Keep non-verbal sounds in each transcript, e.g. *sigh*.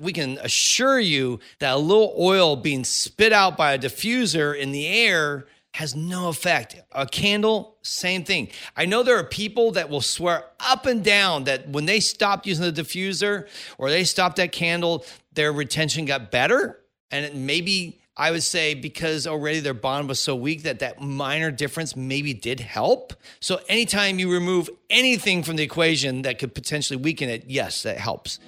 we can assure you that a little oil being spit out by a diffuser in the air has no effect. A candle, same thing. I know there are people that will swear up and down that when they stopped using the diffuser or they stopped that candle, their retention got better. And maybe I would say because already their bond was so weak that that minor difference maybe did help. So anytime you remove anything from the equation that could potentially weaken it, yes, that helps.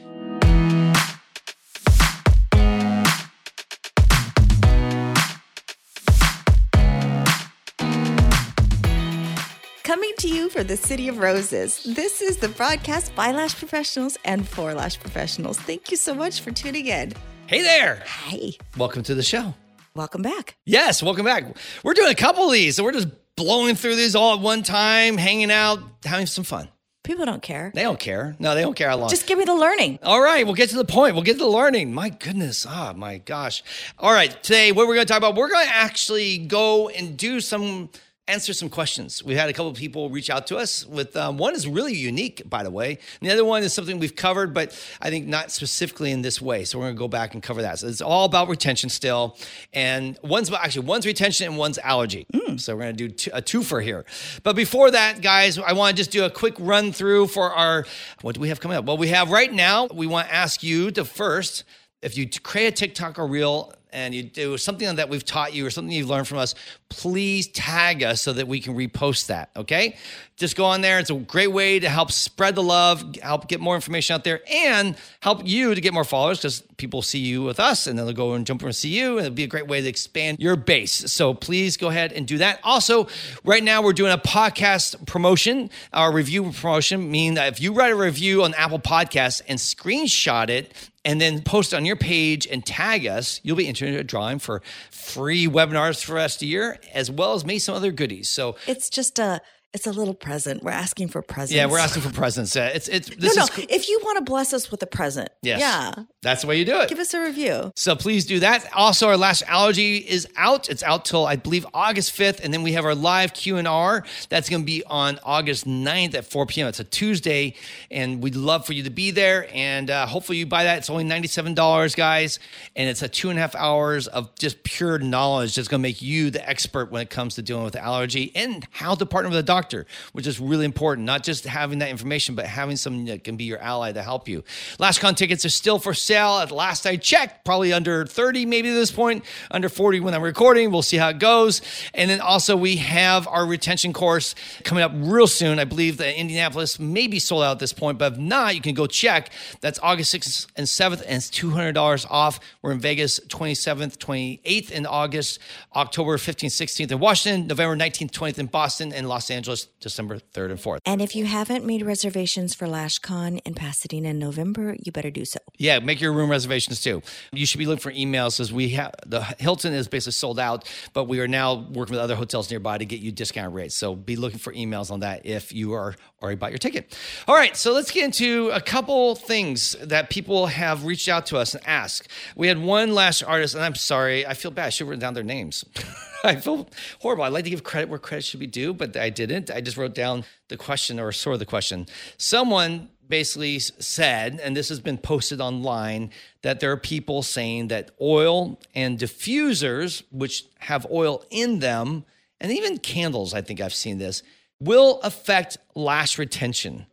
Coming to you for the City of Roses. This is the broadcast by Lash Professionals and for Lash Professionals. Thank you so much for tuning in. Hey there. Hey, Welcome to the show. welcome back. Yes, welcome back. We're doing a couple of these. So we're just blowing through these all at one time, hanging out, having some fun. People don't care. They don't care. No, they don't care how long. Just give me the learning. All right, we'll get to the point. We'll get to the learning. My goodness. Ah, my gosh. All right, today, what we're going to talk about, we're going to actually go and do some, answer some questions. We've had a couple of people reach out to us with um, one is really unique, by the way. And the other one is something we've covered, but I think not specifically in this way. So we're going to go back and cover that. So it's all about retention still. And one's about, actually, one's retention and one's allergy. So we're going to do two, a twofer here. But before that, guys, I want to just do a quick run through for our, what do we have coming up? Well, we have right now, we want to ask you to first, if you create a TikTok or reel and you do something that we've taught you or something you've learned from us, please tag us so that we can repost that. Okay. Just go on there. It's a great way to help spread the love, help get more information out there, and help you to get more followers because people see you with us and then they'll go and jump over and see you. And it'll be a great way to expand your base. So please go ahead and do that. Also, right now we're doing a podcast promotion, our review promotion, meaning that if you write a review on Apple Podcasts and screenshot it and then post on your page and tag us, you'll be entered into a drawing for free webinars for the rest of the year, as well as maybe some other goodies. So It's just a it's a little present. We're asking for presents. yeah, we're asking for presents. Uh, It's it's No, this no. is If you want to bless us with a present, yes, yeah, that's the way you do it. give us a review. So please do that. Also, our lash allergy is out. It's out till I believe August 5th, and then we have our live Q and R. That's going to be on August 9th at 4 p.m. It's a Tuesday, and we'd love for you to be there. And uh, hopefully, you buy that. It's only ninety-seven dollars, guys, and it's a two and a half hours of just pure knowledge that's going to make you the expert when it comes to dealing with allergy and how to partner with a doctor, which is really important. Not just having that information, but having someone that can be your ally to help you. LashCon tickets are still for sale. At last I checked, probably under 30 maybe at this point, under 40 when I'm recording. We'll see how it goes. And then also we have our retention course coming up real soon. I believe that Indianapolis may be sold out at this point, but if not, you can go check. That's August 6th and 7th, and it's $200 off. We're in Vegas 27th, 28th in August, October 15th, 16th in Washington, November 19th, 20th in Boston, and Los Angeles, December 3rd and 4th. And if you haven't made reservations for LashCon in Pasadena in November, you better do so. Yeah, make your room reservations too. You should be looking for emails as we have the Hilton is basically sold out, but we are now working with other hotels nearby to get you discount rates. So be looking for emails on that if you are already bought your ticket. All right, so let's get into a couple things that people have reached out to us and asked. We had one lash artist, and I'm sorry, I feel bad. I should have written down their names. *laughs* *laughs* I feel horrible. I'd like to give credit where credit should be due, but I didn't. I just wrote down the question or sort of the question. Someone basically said, and this has been posted online, that there are people saying that oil and diffusers, which have oil in them, and even candles, I think I've seen this, will affect lash retention.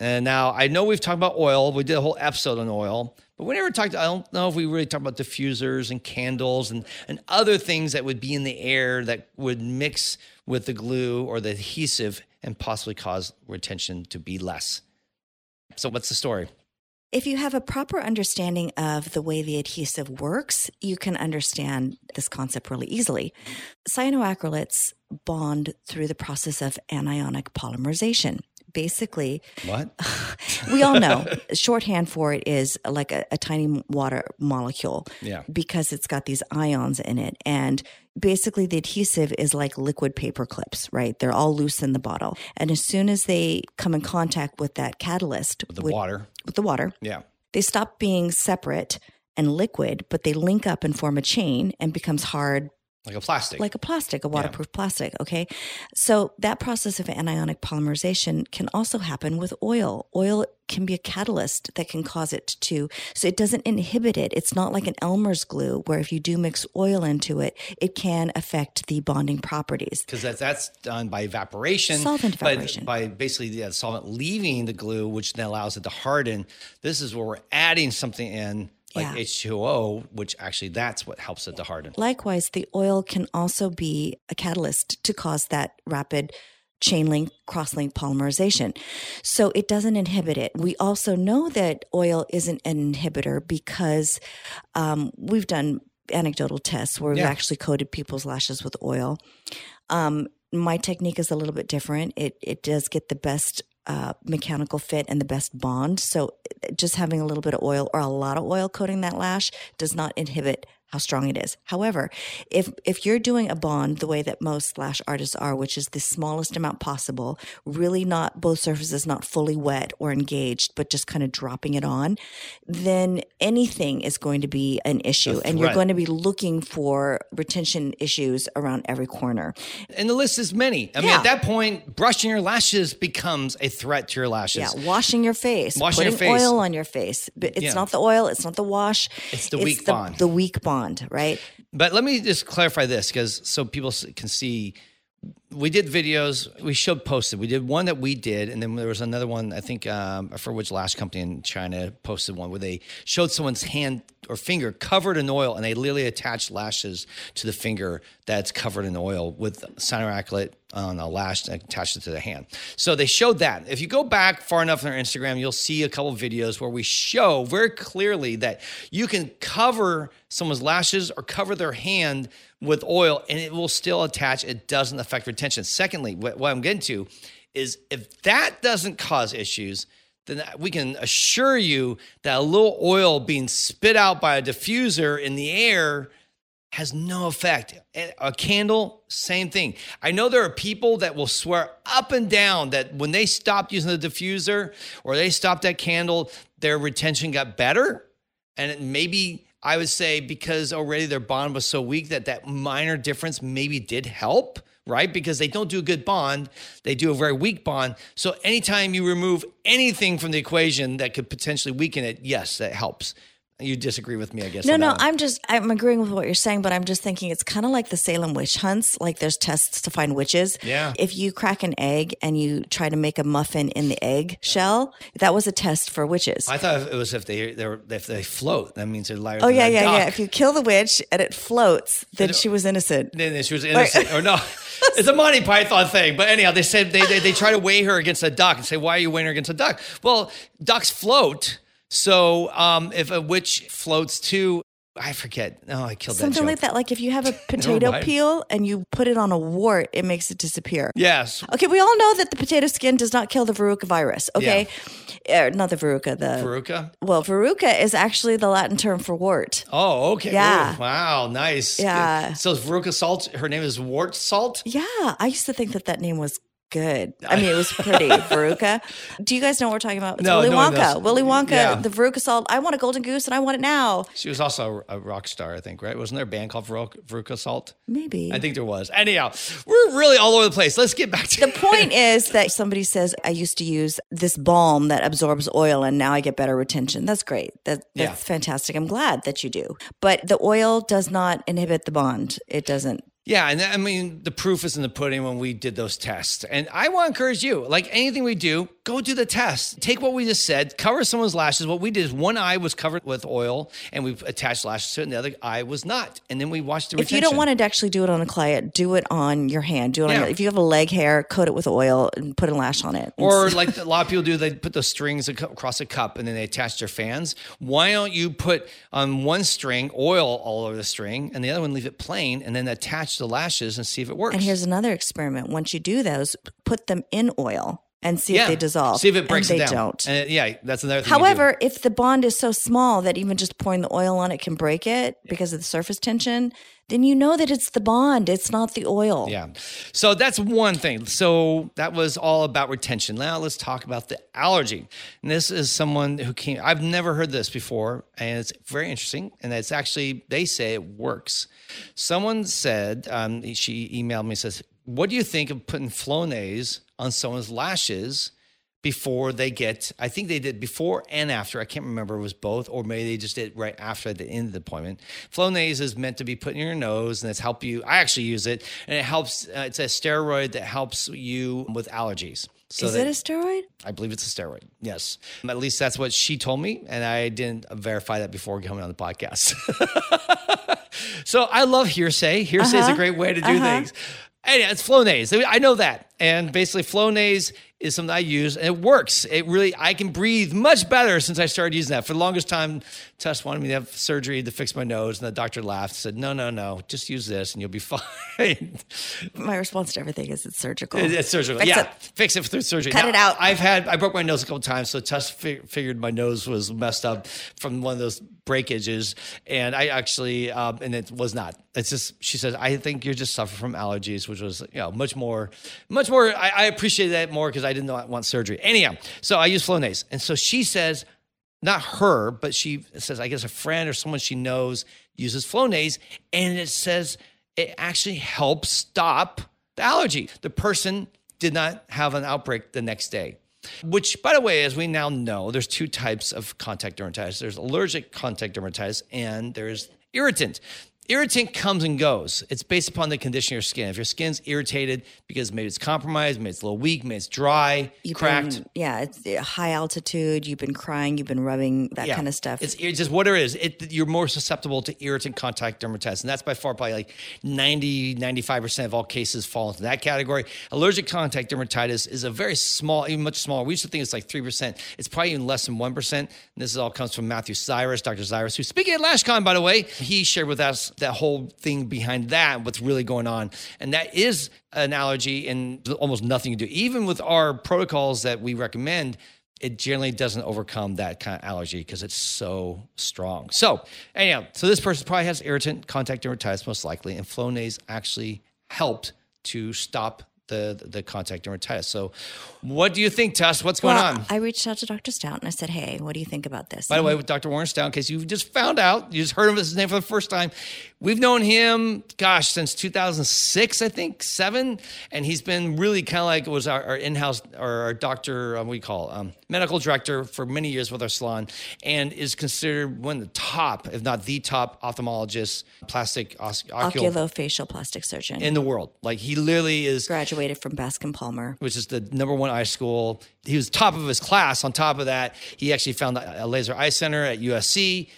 And now I know we've talked about oil. We did a whole episode on oil, but we never talked. I don't know if we really talked about diffusers and candles and, and other things that would be in the air that would mix with the glue or the adhesive and possibly cause retention to be less. So, what's the story? If you have a proper understanding of the way the adhesive works, you can understand this concept really easily. Cyanoacrylates bond through the process of anionic polymerization. Basically, What? *laughs* we all know shorthand for it is like a, a tiny water molecule Yeah. because it's got these ions in it. And basically, the adhesive is like liquid paper clips, right? They're all loose in the bottle. And as soon as they come in contact with that catalyst, The with, water. with the water, Yeah. they stop being separate and liquid, but they link up and form a chain and becomes hard like a plastic. like a plastic, a waterproof plastic. Okay. So that process of anionic polymerization can also happen with oil. Oil can be a catalyst that can cause it to, so it doesn't inhibit it. It's not like an Elmer's glue where if you do mix oil into it, it can affect the bonding properties. because that's that's done by evaporation, Solvent evaporation. by basically the solvent leaving the glue, which then allows it to harden. This is where we're adding something in like Yeah. H2O, which actually that's what helps it to harden. Likewise, the oil can also be a catalyst to cause that rapid chain link, cross link polymerization. So it doesn't inhibit it. We also know that oil isn't an inhibitor because um, we've done anecdotal tests where we've actually coated people's lashes with oil. Um, my technique is a little bit different. It it does get the best uh, mechanical fit and the best bond. So just having a little bit of oil or a lot of oil coating that lash does not inhibit how strong it is. However, if if you're doing a bond the way that most lash artists are, which is the smallest amount possible, really not both surfaces not fully wet or engaged, but just kind of dropping it on, then anything is going to be an issue, and you're going to be looking for retention issues around every corner. And the list is many. I mean, at that point, brushing your lashes becomes a threat to your lashes. Yeah, washing your face, Washing your putting face. oil on your face. But it's Yeah. not the oil, it's not the wash. It's the weak the, bond. The weak bond, right? But let me just clarify this because so people can see. We did videos. We showed posted. We did one that we did, and then there was another one. I think um, for which lash company in China posted one where they showed someone's hand or finger covered in oil, and they literally attached lashes to the finger that's covered in oil with cyanoacrylate on a lash and attached it to the hand. So they showed that. If you go back far enough on our Instagram, you'll see a couple videos where we show very clearly that you can cover someone's lashes or cover their hand with oil and it will still attach. It doesn't affect retention. Secondly, what, what I'm getting to is if that doesn't cause issues, then we can assure you that a little oil being spit out by a diffuser in the air has no effect. A candle, same thing. I know there are people that will swear up and down that when they stopped using the diffuser or they stopped that candle, their retention got better. And maybe I would say because already their bond was so weak that that minor difference maybe did help, right? Because they don't do a good bond, they do a very weak bond. So anytime you remove anything from the equation that could potentially weaken it, yes, that helps. You disagree with me, I guess. No, no. I'm just I'm agreeing with what you're saying, but I'm just thinking it's kind of like the Salem witch hunts. Like there's tests to find witches. Yeah. If you crack an egg and you try to make a muffin in the egg shell, that was a test for witches. I thought it was if they they're if they float, that means they're liars. oh than yeah, a yeah, yeah. If you kill the witch and it floats, then she was innocent. then she was innocent or no. *laughs* It's a Monty Python thing, but anyhow, they said they, they they try to weigh her against a duck and say, "Why are you weighing her against a duck?" Well, ducks float, so um, if a witch floats too, I forget. No, I killed Something that Something like that. Like if you have a *laughs* potato peel and you put it on a wart, it makes it disappear. Yes, Okay, we all know that the potato skin does not kill the verruca virus. Okay, Er, not the verruca. The Veruca. well, verruca is actually the Latin term for wart. Oh, okay. Yeah. Ooh, wow, nice. Yeah. So Veruca Salt. Her name is Wart Salt. Yeah, I used to think that that name was good. *laughs* I mean, it was pretty. Veruca. Do you guys know what we're talking about? It's No, Willy no Wonka. knows. Willy Wonka, Yeah. the Veruca salt. I want a golden goose and I want it now. She was also a, rock star, I think. Right? Wasn't there a band called Veruca, Veruca Salt? Maybe. I think there was. Anyhow, we're really all over the place. Let's get back to the *laughs* point is that somebody says, I used to use this balm that absorbs oil and now I get better retention. That's great. That, that's Yeah. fantastic. I'm glad that you do. But the oil does not inhibit the bond. It doesn't. Yeah, and I mean the proof is in the pudding when we did those tests. And I want to encourage you, like anything we do, go do the test. Take what we just said, cover someone's lashes. What we did is one eye was covered with oil and we attached lashes to it, and the other eye was not. And then we watched the If you don't want to actually do it on a client, do it on your hand. Do it on your, if you have a leg hair, coat it with oil and put a lash on it. or like a lot of people do, they put those strings across a cup and then they attach their fans. Why don't you put on one string oil all over the string and the other one leave it plain and then attach the lashes and see if it works? And here's another experiment. Once you do those, put them in oil and see if they dissolve. See if it breaks and it they down. don't. And, yeah, that's another thing. However, if the bond is so small that even just pouring the oil on it can break it because of the surface tension, then you know that it's the bond. It's not the oil. Yeah. So that's one thing. So that was all about retention. Now let's talk about the allergy. And this is someone who came, I've never heard this before, and it's very interesting. And it's actually, they say it works. Someone said, um, she emailed me, says, What do you think of putting Flonase on someone's lashes? Before they get, I think they did before and after. I can't remember it was both, or maybe they just did right after the end of the appointment. Flonase is meant to be put in your nose, and it's help you. I actually use it, and it helps. Uh, it's a steroid that helps you with allergies. So is that- it a steroid? I believe it's a steroid. Yes. At least that's what she told me. And I didn't verify that before coming on the podcast. *laughs* so I love hearsay. Hearsay is a Uh-huh. great way to do Uh-huh. things. And it's Flonase. I know that. And basically, Flonase is something I use and it works. It really, I can breathe much better since I started using that. For the longest time, Tess wanted me to have surgery to fix my nose. And the doctor laughed and said, no, no, no, just use this and you'll be *laughs* fine. My response to everything is it's surgical. It- It's surgical. Fix yeah, it. fix it through surgery. Cut it out. I've had I broke my nose a couple times, so Tess fi- figured my nose was messed up from one of those breakages, and I actually um, and it was not. It's just she says I think you're just suffering from allergies, which was you know much more, much more. I, I appreciate that more because I didn't want surgery. Anyhow, so I use Flonase, and so she says. Not her, but she says, I guess a friend or someone she knows uses Flonase, and it says it actually helps stop the allergy. The person did not have an outbreak the next day. Which, by the way, as we now know, there's two types of contact dermatitis. There's allergic contact dermatitis and there's irritant. Irritant comes and goes. It's based upon the condition of your skin. If your skin's irritated because maybe it's compromised, maybe it's a little weak, maybe it's dry, You've cracked. been- yeah, it's uh, high altitude. You've been crying. You've been rubbing that kind of stuff. It's, it's just what it is. It, you're more susceptible to irritant contact dermatitis. And that's by far probably like 90, 95% of all cases fall into that category. Allergic contact dermatitis is a very small, even much smaller. We used to think it's like 3%. It's probably even less than 1%. And this all comes from Matthew Cyrus, Dr. Cyrus, who's speaking at LashCon, by the way. He shared with us that whole thing behind that, what's really going on. And that is an allergy and almost nothing to do. Even with our protocols that we recommend, it generally doesn't overcome that kind of allergy because it's so strong. So, anyhow, so this person probably has irritant contact dermatitis, most likely, and Flonase actually helped to stop the the contact dermatitis. So, what do you think, Tess? What's going well, on? I reached out to Dr. Stout and I said, "Hey, what do you think about this?" By the way, with Dr. Warren Stout, in case you just found out, you just heard of his name for the first time. We've known him, gosh, since 2006, I think, seven. And he's been really kind of like was our, our in-house or our doctor, uh, what do you call um, medical director for many years with our salon and is considered one of the top, if not the top ophthalmologist, plastic os- Oculofacial plastic surgeon, in the world. Like he literally is graduated from Bascom Palmer. which is the number one eye school. He was top of his class. On top of that, he actually found a laser eye center at USC.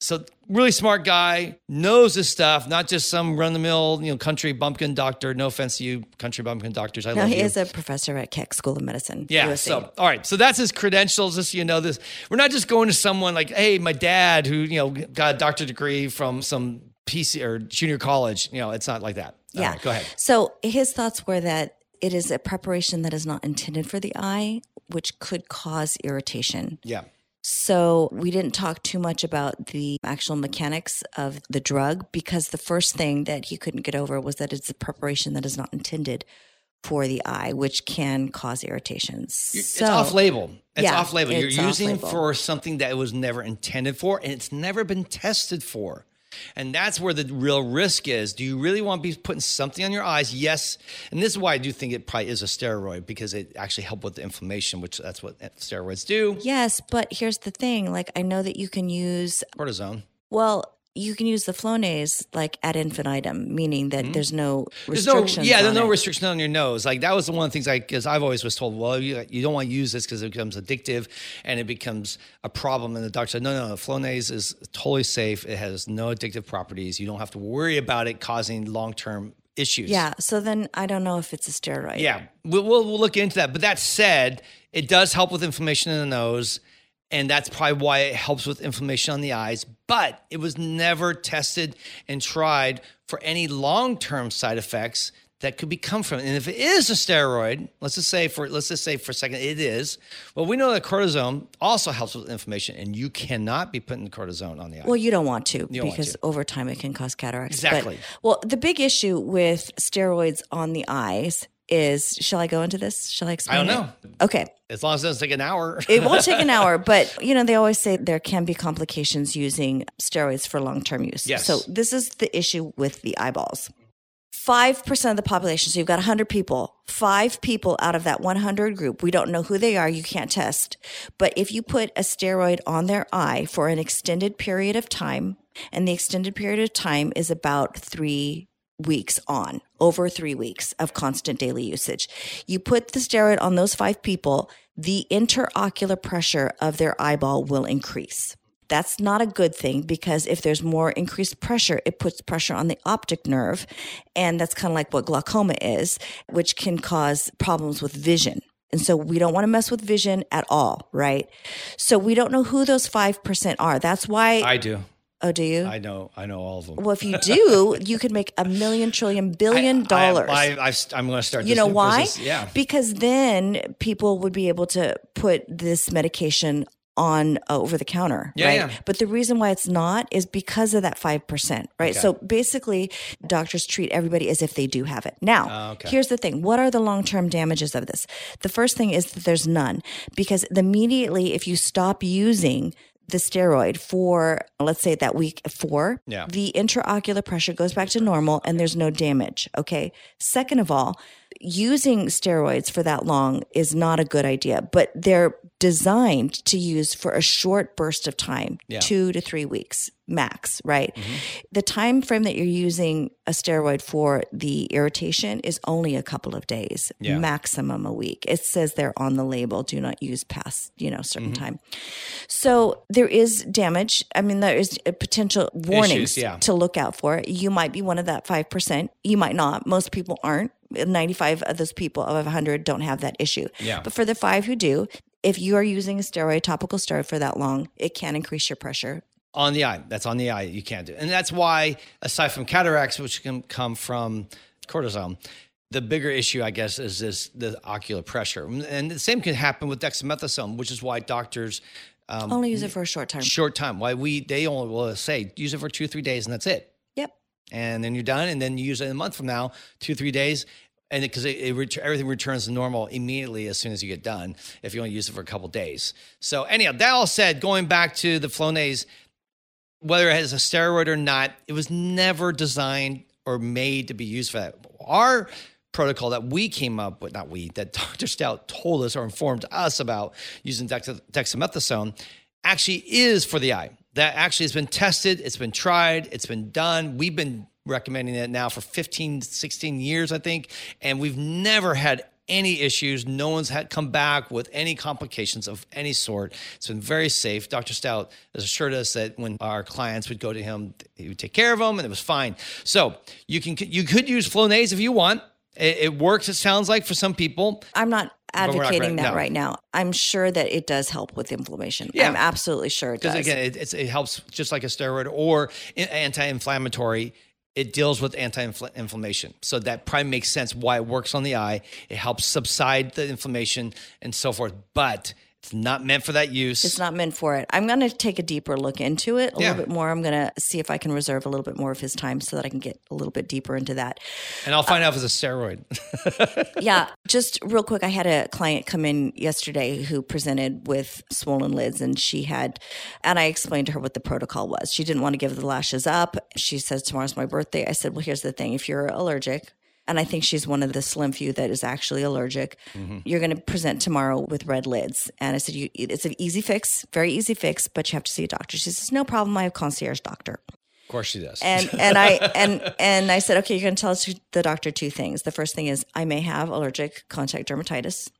So really smart guy, knows his stuff, not just some run the mill, you know, country bumpkin doctor. No offense to you, country bumpkin doctors. I No, love he you. is a professor at Keck School of Medicine. Yeah. USC. So, all right. So that's his credentials. Just so you know, this we're not just going to someone like, hey, my dad who you know got a doctorate degree from some PC or junior college. You know, it's not like that. Yeah. right, go ahead. So his thoughts were that it is a preparation that is not intended for the eye, which could cause irritation. Yeah. So we didn't talk too much about the actual mechanics of the drug because the first thing that he couldn't get over was that it's a preparation that is not intended for the eye, which can cause irritations. It's So- off label. It's Yeah, off label. You're it's using for something that it was never intended for and it's never been tested for. And that's where the real risk is. Do you really want to be putting something on your eyes? Yes. And this is why I do think it probably is a steroid because it actually helped with the inflammation, which that's what steroids do. Yes, but here's the thing. Like I know that you can use Cortisone. well, you can use the Flonase like ad infinitum, meaning that there's no Mm-hmm. There's no, restrictions. yeah, there's no it. restriction on your nose. Like that was the one of the things I, because I've always was told, well, you, you don't want to use this because it becomes addictive and it becomes a problem. And the doctor said, no, no, no, Flonase is totally safe. It has no addictive properties. You don't have to worry about it causing long term issues. Yeah. So then I don't know if it's a steroid. Yeah, we'll, we'll, we'll look into that. But that said, it does help with inflammation in the nose. And that's probably why it helps with inflammation on the eyes. But it was never tested and tried for any long term side effects that could be come from. It. And if it is a steroid, let's just say for let's just say for a second it is. Well, we know that cortisone also helps with inflammation, and you cannot be putting cortisone on the eye. Well, you don't want to don't want because to. over time it can cause cataracts. Exactly. But, well, the big issue with steroids on the eyes is shall I go into this? Shall I explain? I don't it? know. Okay. as long as it doesn't take an hour. It won't take an hour, *laughs* but you know, they always say there can be complications using steroids for long term use. Yes. So this is the issue with the eyeballs. 5% of the population, so you've got 100 people, five people out of that 100 group, we don't know who they are, you can't test. But if you put a steroid on their eye for an extended period of time, and the extended period of time is about three weeks on, over three weeks of constant daily usage. You put the steroid on those five people, the intraocular pressure of their eyeball will increase. That's not a good thing because if there's more increased pressure, it puts pressure on the optic nerve. And that's kind of like what glaucoma is, which can cause problems with vision. And so we don't want to mess with vision at all, right? So we don't know who those 5% are. That's why. I do. Oh, do you? I know. I know all of them. well, if you do, *laughs* you could make a million trillion billion dollars. I, I, am going to start. You this know why? business. Yeah. Because then people would be able to put this medication on uh, over the counter, Yeah, right? yeah. But the reason why it's not is because of that 5%, right? Okay. So basically, doctors treat everybody as if they do have it. Now, Ah, okay. here's the thing. What are the long-term damages of this? The first thing is that there's none because immediately if you stop using the steroid for let's say that week four Yeah. the intraocular pressure goes back to normal and there's no damage okay second of all using steroids for that long is not a good idea but they're designed to use for a short burst of time Yeah. two to three weeks max right the time frame that you're using a steroid for the irritation is only a couple of days Yeah. maximum a week it says there on the label do not use past you know certain Mm-hmm. time so there is damage. I mean, there is a potential warnings yeah. to look out for. You might be one of that 5%. You might not. Most people aren't. 95 of those people of 100 don't have that issue. Yeah. But for the five who do, if you are using a steroid, topical steroid for that long, it can increase your pressure. on the eye. That's on the eye. You can't do, and that's why aside from cataracts, which can come from cortisone, the bigger issue, I guess, is this the ocular pressure, and the same can happen with dexamethasone, which is why doctors um, Only use it for a short time. short time. Why we they only will say use it for two three days and that's it, Yep. and then you're done, and then you use it a month from now, two three days. And because ret- everything returns to normal immediately as soon as you get done, if you only use it for a couple days. So anyhow, that all said, going back to the Flonase, whether it has a steroid or not, it was never designed or made to be used for that. Our protocol that we came up with, not we, that *laughs* Dr. Stout told us or informed us about using dex- dexamethasone, actually is for the eye. That actually has been tested, it's been tried, it's been done. We've been recommending it now for 15, 16 years, I think, and we've never had any issues. No one's had come back with any complications of any sort. It's been very safe. Dr. Stout has assured us that when our clients would go to him, he would take care of them, and it was fine. So you can you could use Flonase if you want. It, it works. It sounds like for some people. I'm not not advocating ready- that no. right now. I'm sure that it does help with inflammation. Yeah. I'm absolutely sure it does. Because again, it, it's, it helps just like a steroid or anti-inflammatory. It deals with anti-inflammation, so that probably makes sense why it works on the eye. It helps subside the inflammation and so forth. But it's not meant for that use. It's not meant for it. I'm going to take a deeper look into it a Yeah. little bit more. I'm going to see if I can reserve a little bit more of his time so that I can get a little bit deeper into that. and I'll find out if it's a steroid. *laughs* yeah, just real quick, I had a client come in yesterday who presented with swollen lids, and she had, and I explained to her what the protocol was. She didn't want to give the lashes up. She says, Tomorrow's my birthday. I said, Well, here's the thing if you're allergic, and I think she's one of the slim few that is actually allergic. Mm-hmm. You're going to present tomorrow with red lids. And I said, you, It's an easy fix, very easy fix, but you have to see a doctor. She says, No problem. I have concierge doctor. of course, she does. And and I *laughs* and and I said, okay, you're going to tell the doctor two things. The first thing is I may have allergic contact dermatitis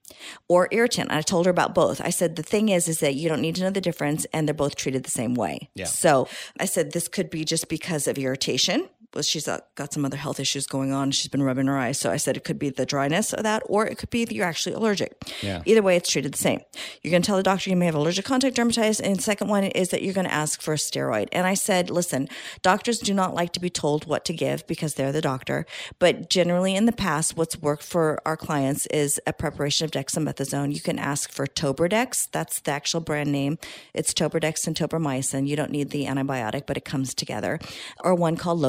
or irritant. I told her about both. I said the thing is is that you don't need to know the difference, and they're both treated the same way. Yeah. So I said this could be just because of irritation. Well, she's uh, got some other health issues going on. She's been rubbing her eyes. So I said it could be the dryness of that, or it could be that you're actually allergic. Yeah. Either way, it's treated the same. You're going to tell the doctor you may have allergic contact dermatitis. And the second one is that you're going to ask for a steroid. And I said, listen, doctors do not like to be told what to give because they're the doctor. But generally in the past, what's worked for our clients is a preparation of dexamethasone. You can ask for Tobradex. That's the actual brand name. It's Tobradex and tobramycin. You don't need the antibiotic, but it comes together. Or one called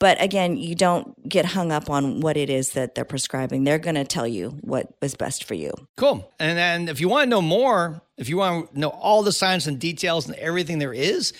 But again, you don't get hung up on what it is that they're prescribing. They're going to tell you what is best for you. Cool. And then if you want to know more, if you want to know all the science and details and everything there is,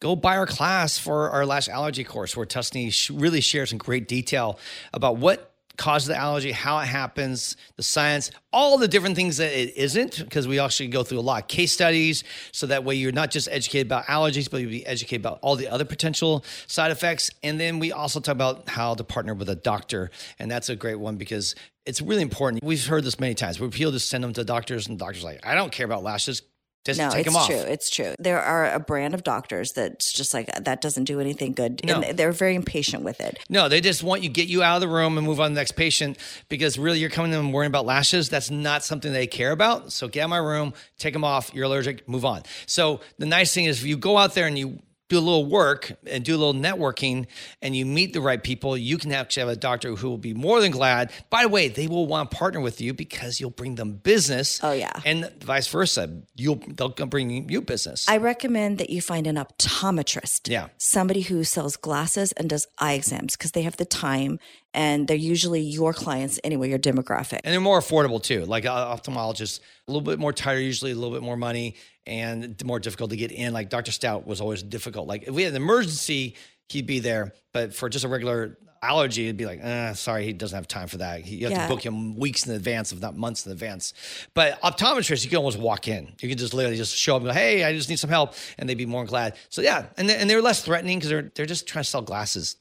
go buy our class for our lash allergy course where Tusney really shares in great detail about what causes the allergy, how it happens, the science, all the different things that it isn't, because we actually go through a lot of case studies. So that way you're not just educated about allergies, but you'll be educated about all the other potential side effects. And then we also talk about how to partner with a doctor. And that's a great one because it's really important. We've heard this many times people just send them to doctors and doctors like, I don't care about lashes. Just no, take it's them off. true. It's true. There are a brand of doctors that's just like that doesn't do anything good, No. and they're very impatient with it. No, they just want you get you out of the room and move on to the next patient because really you're coming to them worrying about lashes. That's not something they care about. So get out of my room, take them off. You're allergic, move on. So the nice thing is if you go out there and you do a little work and do a little networking and you meet the right people, you can actually have a doctor who will be more than glad. By the way, they will want to partner with you because you'll bring them business. Oh, yeah. And vice versa. You'll they'll bring you business. I recommend that you find an optometrist. Yeah. Somebody who sells glasses and does eye exams because they have the time and they're usually your clients anyway, your demographic. and they're more affordable too. Like uh, ophthalmologists, a little bit more tighter, usually a little bit more money, and more difficult to get in. Like Dr. Stout was always difficult. Like if we had an emergency, he'd be there, but for just a regular allergy, it'd be like, eh, sorry, he doesn't have time for that. He- You have Yeah. to book him weeks in advance, if not months in advance. But optometrists, you can almost walk in. You can just literally just show up and go, hey, I just need some help, and they'd be more glad. So yeah, and they- and they're less threatening because they're they're just trying to sell glasses.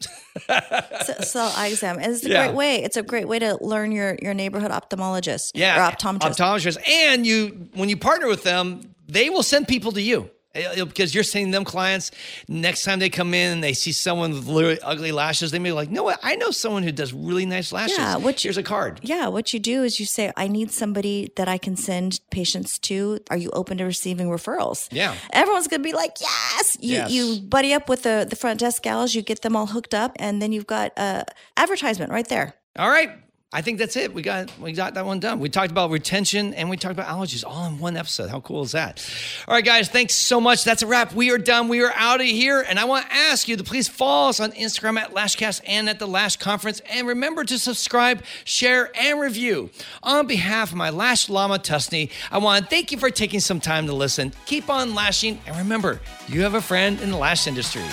so, sell eye exam. And it's a Yeah. great way. It's a great way to learn your, your neighborhood ophthalmologist Yeah, or optometrist. Optometrists, and you when you partner with them, they will send people to you Uh, because you're sending them clients. Next time they come in and they see someone with really ugly lashes, they may be like, "No. I know someone who does really nice lashes. Yeah, what you- Here's a card." Yeah, what you do is you say, I need somebody that I can send patients to. Are you open to receiving referrals? Yeah. Everyone's gonna be like, Yes. You Yes. you buddy up with the, the front desk gals, you get them all hooked up, and then you've got uh advertisement right there. All right. I think that's it. We got we got that one done. We talked about retention and we talked about allergies all in one episode. How cool is that? All right, guys, thanks so much. That's a wrap. We are done. We are out of here. And I want to ask you to please follow us on Instagram at Lashcast and at the Lash Conference. And remember to subscribe, share, and review. On behalf of my Lash Llama Tusney, I want to thank you for taking some time to listen. Keep on lashing. And remember, you have a friend in the lash industry.